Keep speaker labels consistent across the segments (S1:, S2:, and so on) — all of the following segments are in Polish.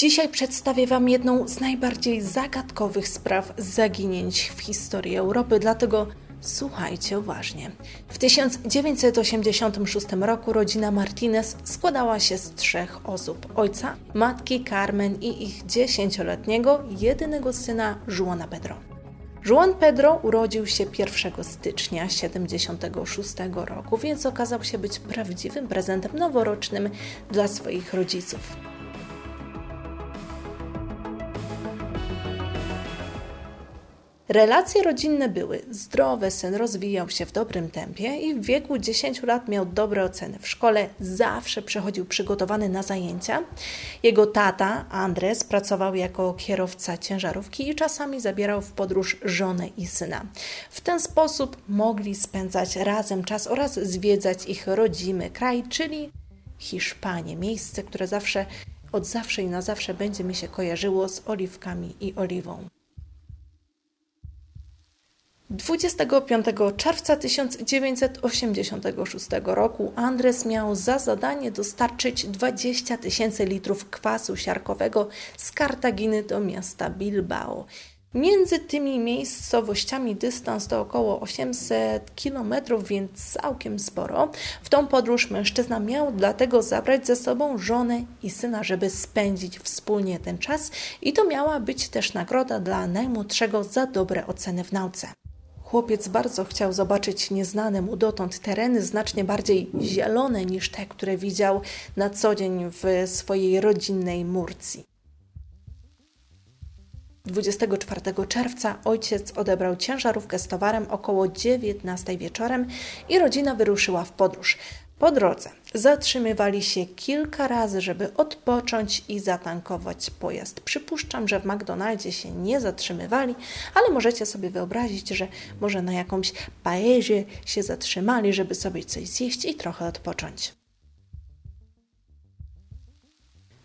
S1: Dzisiaj przedstawię Wam jedną z najbardziej zagadkowych spraw zaginięć w historii Europy, dlatego słuchajcie uważnie. W 1986 roku rodzina Martinez składała się z trzech osób: ojca, matki Carmen i ich dziesięcioletniego, jedynego syna Juana Pedro. Juan Pedro urodził się 1 stycznia 1976 roku, więc okazał się być prawdziwym prezentem noworocznym dla swoich rodziców. Relacje rodzinne były zdrowe, syn rozwijał się w dobrym tempie i w wieku 10 lat miał dobre oceny w szkole, zawsze przechodził przygotowany na zajęcia. Jego tata, Andres, pracował jako kierowca ciężarówki i czasami zabierał w podróż żonę i syna. W ten sposób mogli spędzać razem czas oraz zwiedzać ich rodzimy kraj, czyli Hiszpanię, miejsce, które zawsze od zawsze i na zawsze będzie mi się kojarzyło z oliwkami i oliwą. 25 czerwca 1986 roku Andres miał za zadanie dostarczyć 20 tysięcy litrów kwasu siarkowego z Kartaginy do miasta Bilbao. Między tymi miejscowościami dystans to około 800 km, więc całkiem sporo. W tą podróż mężczyzna miał dlatego zabrać ze sobą żonę i syna, żeby spędzić wspólnie ten czas, i to miała być też nagroda dla najmłodszego za dobre oceny w nauce. Chłopiec bardzo chciał zobaczyć nieznane mu dotąd tereny, znacznie bardziej zielone niż te, które widział na co dzień w swojej rodzinnej Murcji. 24 czerwca ojciec odebrał ciężarówkę z towarem około 19 wieczorem i rodzina wyruszyła w podróż. Po drodze zatrzymywali się kilka razy, żeby odpocząć i zatankować pojazd. Przypuszczam, że w McDonaldzie się nie zatrzymywali, ale możecie sobie wyobrazić, że może na jakąś paezie się zatrzymali, żeby sobie coś zjeść i trochę odpocząć.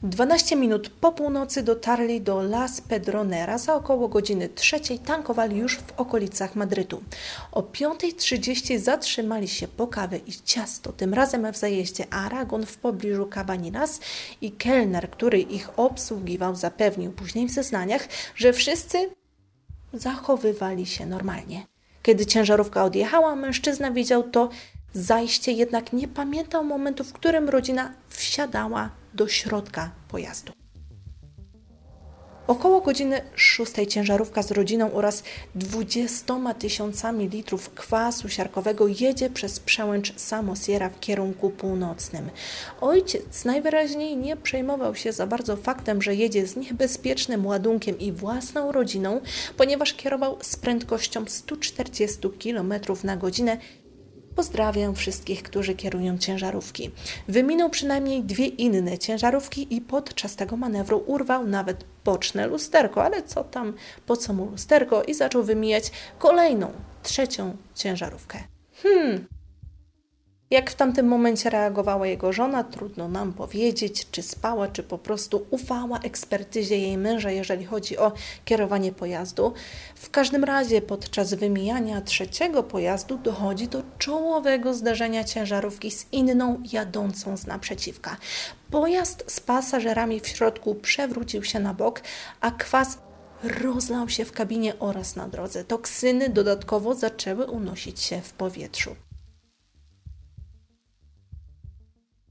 S1: 12 minut po północy dotarli do Las Pedroneras, a około godziny trzeciej tankowali już w okolicach Madrytu. O 5.30 zatrzymali się po kawę i ciasto, tym razem w zajeździe Aragon w pobliżu Cabaninas i kelner, który ich obsługiwał, zapewnił później w zeznaniach, że wszyscy zachowywali się normalnie. Kiedy ciężarówka odjechała, mężczyzna widział to zajście, jednak nie pamiętał momentu, w którym rodzina wsiadała do środka pojazdu. Około godziny 6 ciężarówka z rodziną oraz 20 tysiącami litrów kwasu siarkowego jedzie przez przełęcz Samosiera w kierunku północnym. Ojciec najwyraźniej nie przejmował się za bardzo faktem, że jedzie z niebezpiecznym ładunkiem i własną rodziną, ponieważ kierował z prędkością 140 km na godzinę Pozdrawiam wszystkich, którzy kierują ciężarówki. Wyminął przynajmniej dwie inne ciężarówki i podczas tego manewru urwał nawet boczne lusterko, ale co tam, po co mu lusterko i zaczął wymijać kolejną, trzecią ciężarówkę. Hmm, jak w tamtym momencie reagowała jego żona, trudno nam powiedzieć, czy spała, czy po prostu ufała ekspertyzie jej męża, jeżeli chodzi o kierowanie pojazdu. W każdym razie podczas wymijania trzeciego pojazdu dochodzi do czołowego zdarzenia ciężarówki z inną jadącą z naprzeciwka. Pojazd z pasażerami w środku przewrócił się na bok, a kwas rozlał się w kabinie oraz na drodze. Toksyny dodatkowo zaczęły unosić się w powietrzu.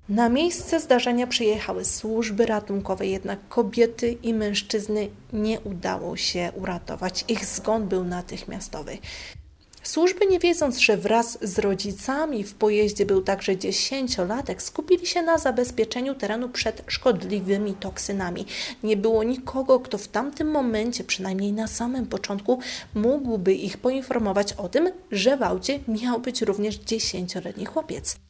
S1: Na miejsce zdarzenia przyjechały służby ratunkowe, jednak kobiety i mężczyzny nie udało się uratować. Ich zgon był natychmiastowy. Służby, nie wiedząc, że wraz z rodzicami w pojeździe był także dziesięciolatek, skupili się na zabezpieczeniu terenu przed szkodliwymi toksynami. Nie było nikogo, kto w tamtym momencie, przynajmniej na samym początku, mógłby ich poinformować o tym, że w aucie miał być również dziesięcioletni chłopiec.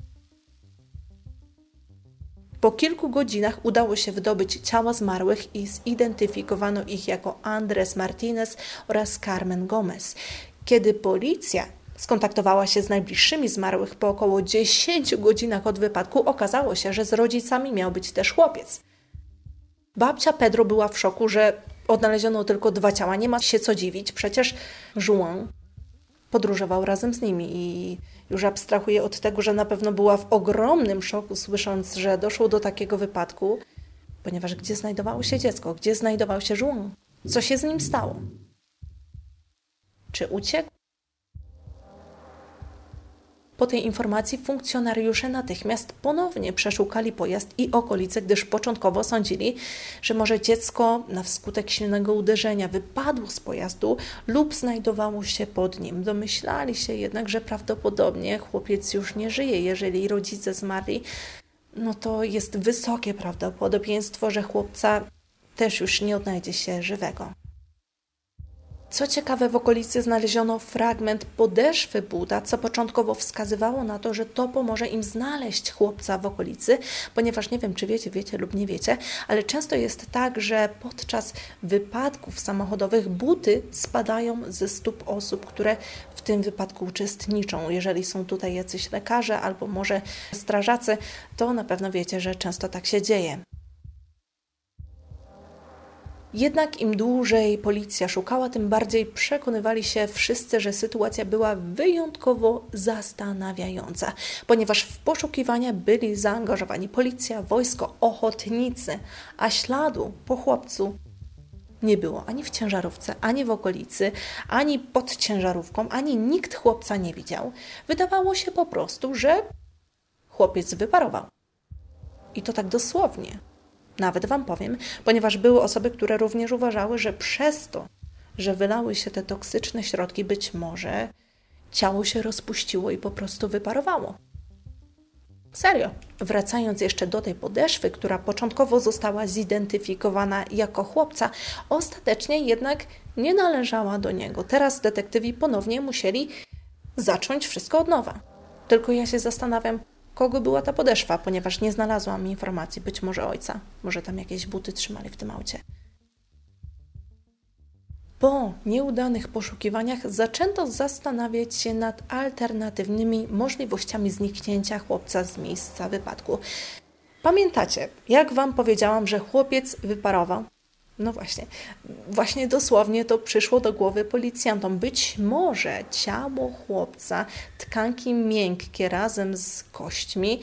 S1: Po kilku godzinach udało się wydobyć ciała zmarłych i zidentyfikowano ich jako Andres Martinez oraz Carmen Gomez. Kiedy policja skontaktowała się z najbliższymi zmarłych po około 10 godzinach od wypadku, okazało się, że z rodzicami miał być też chłopiec. Babcia Pedro była w szoku, że odnaleziono tylko dwa ciała. Nie ma się co dziwić, przecież Juan podróżował razem z nimi i już abstrahuję od tego, że na pewno była w ogromnym szoku, słysząc, że doszło do takiego wypadku. ponieważ gdzie znajdowało się dziecko, gdzie znajdował się żłon, co się z nim stało? Czy uciekł? Po tej informacji funkcjonariusze natychmiast ponownie przeszukali pojazd i okolice, gdyż początkowo sądzili, że może dziecko na wskutek silnego uderzenia wypadło z pojazdu lub znajdowało się pod nim. Domyślali się jednak, że prawdopodobnie chłopiec już nie żyje. Jeżeli rodzice zmarli, no to jest wysokie prawdopodobieństwo, że chłopca też już nie odnajdzie się żywego. Co ciekawe, w okolicy znaleziono fragment podeszwy buta, co początkowo wskazywało na to, że to pomoże im znaleźć chłopca w okolicy, ponieważ nie wiem, czy wiecie, wiecie lub nie wiecie, ale często jest tak, że podczas wypadków samochodowych buty spadają ze stóp osób, które w tym wypadku uczestniczą. Jeżeli są tutaj jacyś lekarze albo może strażacy, to na pewno wiecie, że często tak się dzieje. Jednak im dłużej policja szukała, tym bardziej przekonywali się wszyscy, że sytuacja była wyjątkowo zastanawiająca, ponieważ w poszukiwania byli zaangażowani policja, wojsko, ochotnicy, a śladu po chłopcu nie było ani w ciężarówce, ani w okolicy, ani pod ciężarówką, ani nikt chłopca nie widział. Wydawało się po prostu, że chłopiec wyparował. I to tak dosłownie. Nawet Wam powiem, ponieważ były osoby, które również uważały, że przez to, że wylały się te toksyczne środki, być może ciało się rozpuściło i po prostu wyparowało. Serio. Wracając jeszcze do tej podeszwy, która początkowo została zidentyfikowana jako chłopca, ostatecznie jednak nie należała do niego. Teraz detektywi ponownie musieli zacząć wszystko od nowa. Tylko ja się zastanawiam, kogo była ta podeszwa, ponieważ nie znalazłam informacji, być może ojca, może tam jakieś buty trzymali w tym aucie. Po nieudanych poszukiwaniach zaczęto zastanawiać się nad alternatywnymi możliwościami zniknięcia chłopca z miejsca wypadku. Pamiętacie, jak Wam powiedziałam, że chłopiec wyparował? No właśnie, właśnie dosłownie to przyszło do głowy policjantom. Być może ciało chłopca, tkanki miękkie razem z kośćmi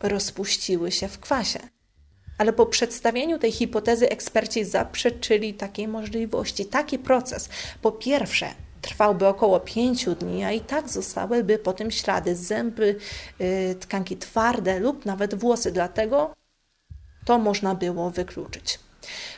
S1: rozpuściły się w kwasie. Ale po przedstawieniu tej hipotezy eksperci zaprzeczyli takiej możliwości. Taki proces, po pierwsze, trwałby około pięciu dni, a i tak zostałyby po tym ślady, zęby, yy, tkanki twarde lub nawet włosy. Dlatego to można było wykluczyć.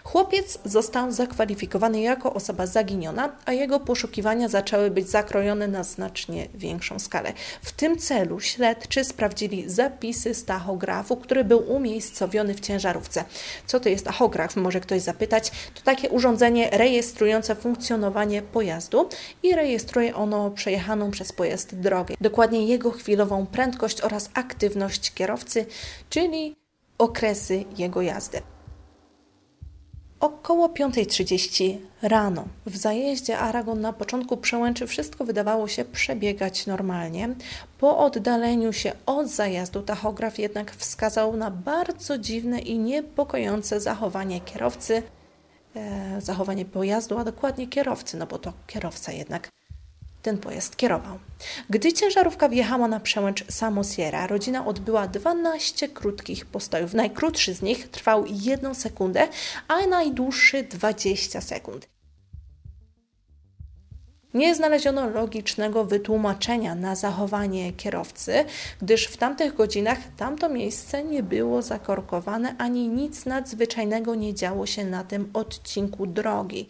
S1: Chłopiec został zakwalifikowany jako osoba zaginiona, a jego poszukiwania zaczęły być zakrojone na znacznie większą skalę. W tym celu śledczy sprawdzili zapisy z tachografu, który był umiejscowiony w ciężarówce. Co to jest tachograf? Może ktoś zapytać. To takie urządzenie rejestrujące funkcjonowanie pojazdu i rejestruje ono przejechaną przez pojazd drogę. Dokładnie jego chwilową prędkość oraz aktywność kierowcy, czyli okresy jego jazdy. Około 5.30 rano w zajeździe Aragon na początku przełęczy wszystko wydawało się przebiegać normalnie. Po oddaleniu się od zajazdu tachograf jednak wskazał na bardzo dziwne i niepokojące zachowanie kierowcy, e, zachowanie pojazdu, a dokładnie kierowcy, no bo to kierowca jednak ten pojazd kierował. Gdy ciężarówka wjechała na przełęcz Samosiera, rodzina odbyła 12 krótkich postojów. Najkrótszy z nich trwał 1 sekundę, a najdłuższy 20 sekund. Nie znaleziono logicznego wytłumaczenia na zachowanie kierowcy, gdyż w tamtych godzinach tamto miejsce nie było zakorkowane ani nic nadzwyczajnego nie działo się na tym odcinku drogi.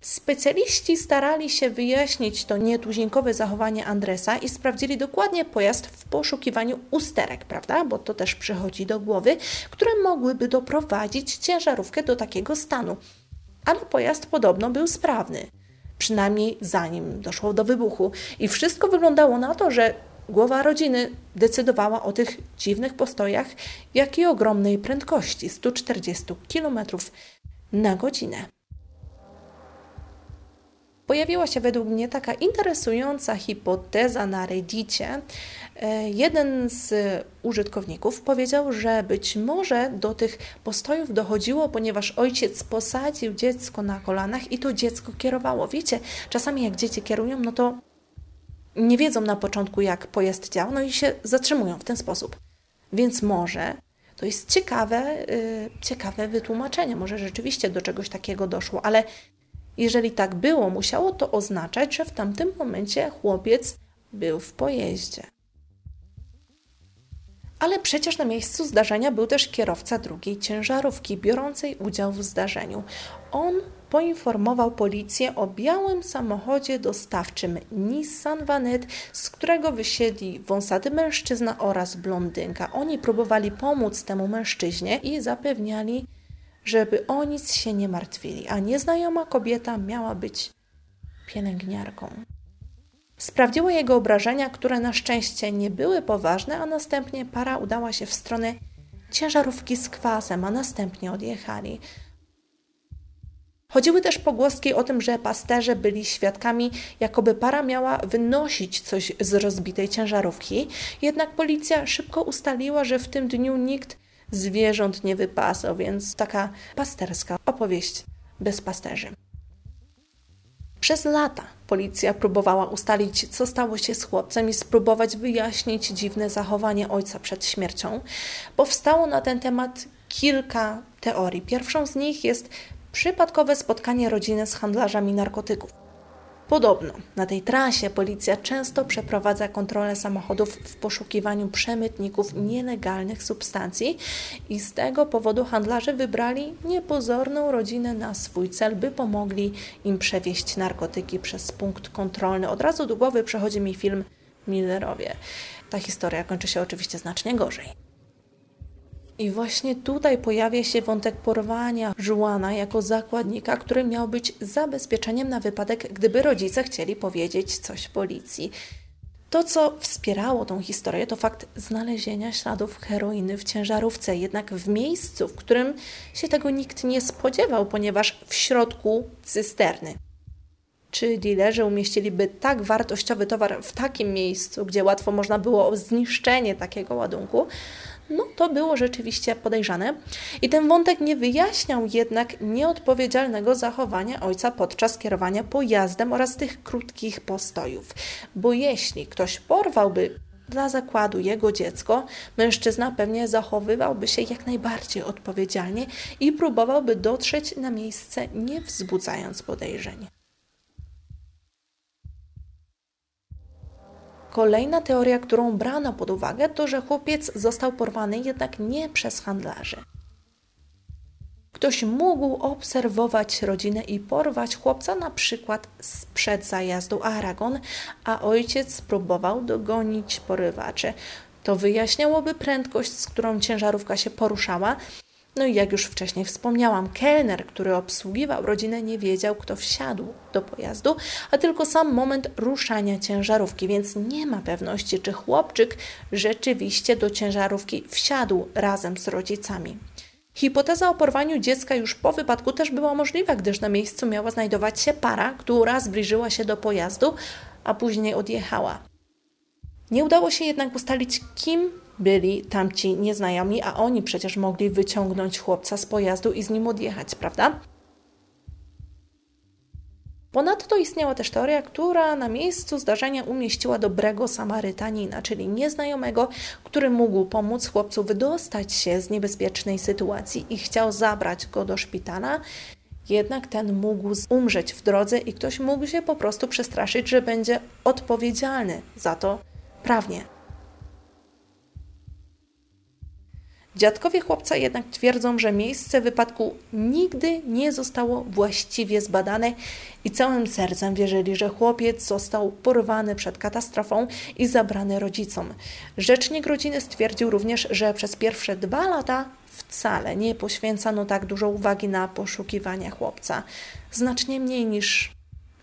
S1: Specjaliści starali się wyjaśnić to nietuzinkowe zachowanie Andresa i sprawdzili dokładnie pojazd w poszukiwaniu usterek, prawda? Bo to też przychodzi do głowy, które mogłyby doprowadzić ciężarówkę do takiego stanu. Ale pojazd podobno był sprawny, przynajmniej zanim doszło do wybuchu. I wszystko wyglądało na to, że głowa rodziny decydowała o tych dziwnych postojach, jak i ogromnej prędkości 140 km na godzinę pojawiła się według mnie taka interesująca hipoteza na Reddicie. E, jeden z użytkowników powiedział, że być może do tych postojów dochodziło, ponieważ ojciec posadził dziecko na kolanach i to dziecko kierowało. Wiecie, czasami jak dzieci kierują, no to nie wiedzą na początku, jak pojazd działa, no i się zatrzymują w ten sposób. Więc może To jest ciekawe, yy, ciekawe wytłumaczenie. Może rzeczywiście do czegoś takiego doszło, ale jeżeli tak było, musiało to oznaczać, że w tamtym momencie chłopiec był w pojeździe. Ale przecież na miejscu zdarzenia był też kierowca drugiej ciężarówki biorącej udział w zdarzeniu. On poinformował policję o białym samochodzie dostawczym Nissan Vanet, z którego wysiedli wąsaty mężczyzna oraz blondynka. Oni próbowali pomóc temu mężczyźnie i zapewniali, żeby o nic się nie martwili, a nieznajoma kobieta miała być pielęgniarką. Sprawdziła jego obrażenia, które na szczęście nie były poważne, a następnie para udała się w stronę ciężarówki z kwasem, a następnie odjechali. Chodziły też pogłoski o tym, że pasterze byli świadkami, jakoby para miała wynosić coś z rozbitej ciężarówki, jednak policja szybko ustaliła, że w tym dniu nikt zwierząt nie wypasał, więc taka pasterska opowieść bez pasterzy. Przez lata policja próbowała ustalić, co stało się z chłopcem i spróbować wyjaśnić dziwne zachowanie ojca przed śmiercią. Powstało na ten temat kilka teorii. Pierwszą z nich jest przypadkowe spotkanie rodziny z handlarzami narkotyków. Podobno na tej trasie policja często przeprowadza kontrolę samochodów w poszukiwaniu przemytników nielegalnych substancji i z tego powodu handlarze wybrali niepozorną rodzinę na swój cel, by pomogli im przewieźć narkotyki przez punkt kontrolny. Od razu do głowy przechodzi mi film Millerowie. Ta historia kończy się oczywiście znacznie gorzej. I właśnie tutaj pojawia się wątek porwania Żuana jako zakładnika, który miał być zabezpieczeniem na wypadek, gdyby rodzice chcieli powiedzieć coś policji. To, co wspierało tą historię, to fakt znalezienia śladów heroiny w ciężarówce, jednak w miejscu, w którym się tego nikt nie spodziewał, ponieważ w środku cysterny. Czy dealerzy umieściliby tak wartościowy towar w takim miejscu, gdzie łatwo można było o zniszczenie takiego ładunku? No to było rzeczywiście podejrzane. I ten wątek nie wyjaśniał jednak nieodpowiedzialnego zachowania ojca podczas kierowania pojazdem oraz tych krótkich postojów. Bo jeśli ktoś porwałby dla zakładu jego dziecko, mężczyzna pewnie zachowywałby się jak najbardziej odpowiedzialnie i próbowałby dotrzeć na miejsce, nie wzbudzając podejrzeń. Kolejna teoria, którą brano pod uwagę, to że chłopiec został porwany jednak nie przez handlarzy. Ktoś mógł obserwować rodzinę i porwać chłopca na przykład sprzed zajazdu Aragon, a ojciec próbował dogonić porywaczy. To wyjaśniałoby prędkość, z którą ciężarówka się poruszała, no i jak już wcześniej wspomniałam, kelner, który obsługiwał rodzinę, nie wiedział, kto wsiadł do pojazdu, a tylko sam moment ruszania ciężarówki, więc nie ma pewności, czy chłopczyk rzeczywiście do ciężarówki wsiadł razem z rodzicami. Hipoteza o porwaniu dziecka już po wypadku też była możliwa, gdyż na miejscu miała znajdować się para, która zbliżyła się do pojazdu, a później odjechała. Nie udało się jednak ustalić, kim byli tamci nieznajomi, a oni przecież mogli wyciągnąć chłopca z pojazdu i z nim odjechać, prawda? Ponadto istniała też teoria, która na miejscu zdarzenia umieściła dobrego Samarytanina, czyli nieznajomego, który mógł pomóc chłopcu wydostać się z niebezpiecznej sytuacji i chciał zabrać go do szpitala. Jednak ten mógł umrzeć w drodze i ktoś mógł się po prostu przestraszyć, że będzie odpowiedzialny za to prawnie. Dziadkowie chłopca jednak twierdzą, że miejsce wypadku nigdy nie zostało właściwie zbadane i całym sercem wierzyli, że chłopiec został porwany przed katastrofą i zabrany rodzicom. Rzecznik rodziny stwierdził również, że przez pierwsze dwa lata wcale nie poświęcano tak dużo uwagi na poszukiwania chłopca. Znacznie mniej niż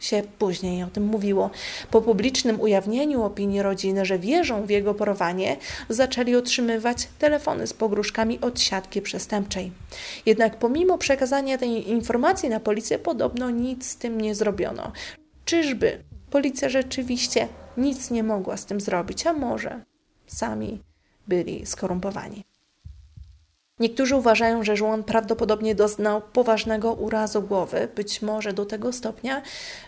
S1: się później o tym mówiło. Po publicznym ujawnieniu opinii rodziny, że wierzą w jego porwanie, zaczęli otrzymywać telefony z pogróżkami od siatki przestępczej. Jednak pomimo przekazania tej informacji na policję, podobno nic z tym nie zrobiono. Czyżby policja rzeczywiście nic nie mogła z tym zrobić, a może sami byli skorumpowani. Niektórzy uważają, że Juan prawdopodobnie doznał poważnego urazu głowy, być może do tego stopnia,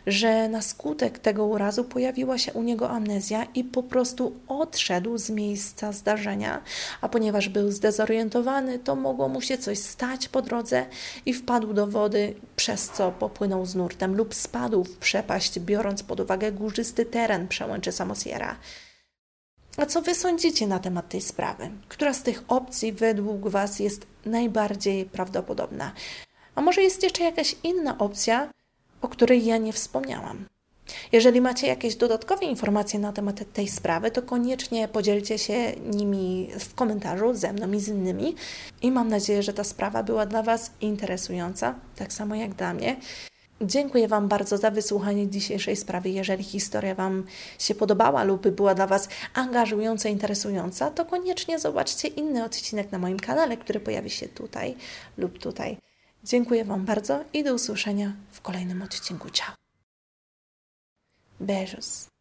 S1: że na skutek tego urazu pojawiła się u niego amnezja i po prostu odszedł z miejsca zdarzenia, a ponieważ był zdezorientowany, to mogło mu się coś stać po drodze i wpadł do wody, przez co popłynął z nurtem lub spadł w przepaść, biorąc pod uwagę górzysty teren przełęczy Samosiera. A co wy sądzicie na temat tej sprawy? Która z tych opcji według was jest najbardziej prawdopodobna? A może jest jeszcze jakaś inna opcja, o której ja nie wspomniałam? Jeżeli macie jakieś dodatkowe informacje na temat tej sprawy, to koniecznie podzielcie się nimi w komentarzu ze mną i z innymi. I mam nadzieję, że ta sprawa była dla Was interesująca, tak samo jak dla mnie. Dziękuję Wam bardzo za wysłuchanie dzisiejszej sprawy. Jeżeli historia Wam się podobała lub była dla Was angażująca, interesująca, to koniecznie zobaczcie inny odcinek na moim kanale, który pojawi się tutaj lub tutaj. Dziękuję Wam bardzo i do usłyszenia w kolejnym odcinku. Ciao! Beijos!